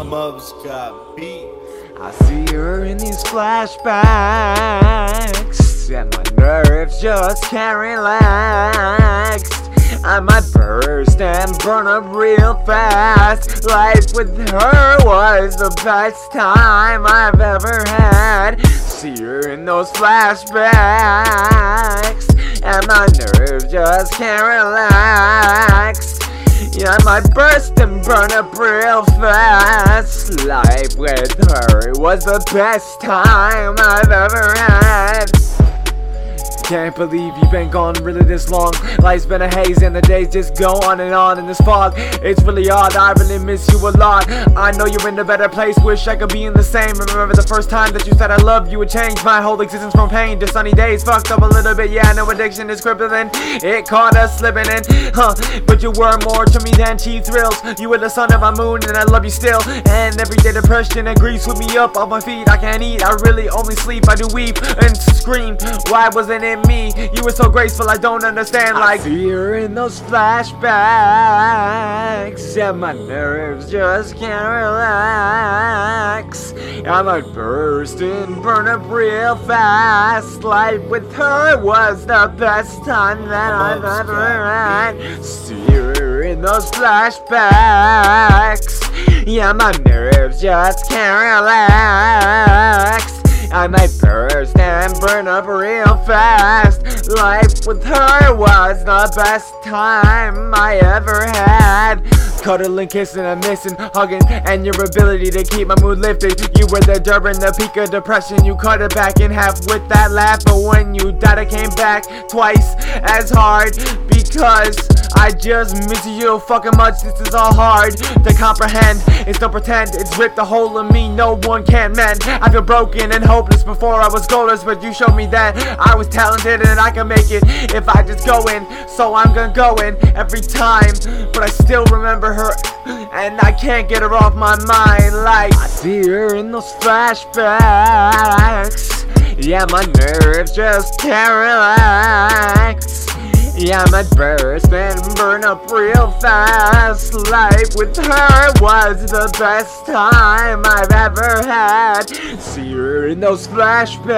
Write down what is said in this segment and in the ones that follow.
Got beat. I see her in these flashbacks, and my nerves just can't relax. I might burst and burn up real fast. Life with her was the best time I've ever had. See her in those flashbacks, and my nerves just can't relax. Yeah, I burst and burn up real fast. Life with her was the best time I've ever had. Can't believe you've been gone really this long. Life's been a haze and the days just go on and on in this fog. It's really odd, I really miss you a lot. I know you're in a better place, wish I could be in the same. Remember the first time that you said I love you would change my whole existence from pain to sunny days. Fucked up a little bit, yeah, no addiction is crippling. It caught us slipping in, huh? But you were more to me than cheap thrills. You were the sun of my moon and I love you still. And everyday depression and grief sweep me up off my feet. I can't eat, I really only sleep, I do weep and scream. Why wasn't it me? You were so graceful, I don't understand. Like fear in those flashbacks, and my nerves just can't relax. I might burst and burn up real fast. Life with her was the best time that I've ever had. See her in those flashbacks. Yeah, my nerves just can't relax. I might fast. Life with her was the best time I ever had. Cuddling, kissing, and missing, hugging, and your ability to keep my mood lifted. You were the Durban, the peak of depression. You cut it back in half with that laugh, but when you died, I came back twice as hard because I just miss you fucking much. This is all hard to comprehend. It's don't pretend it's ripped a hole in me. No one can mend. I feel broken and hopeless before I was goalless, but you showed me that I was talented and I can make it if I just go in. So I'm gonna go in every time, but I still remember her. And I can't get her off my mind like I see her in those flashbacks. Yeah, my nerves just can't relax. Might burst and burn up real fast. Life with her was the best time I've ever had. See her in those flashbacks,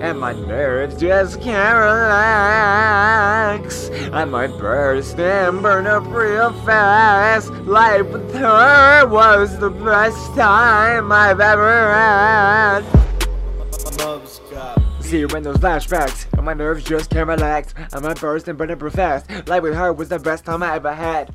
and my nerves just can't relax. I might burst and burn up real fast. Life with her was the best time I've ever had. See in those flashbacks, and my nerves just can't relax. I'm might burst and burn up real fast. Life with her was the best time I ever had.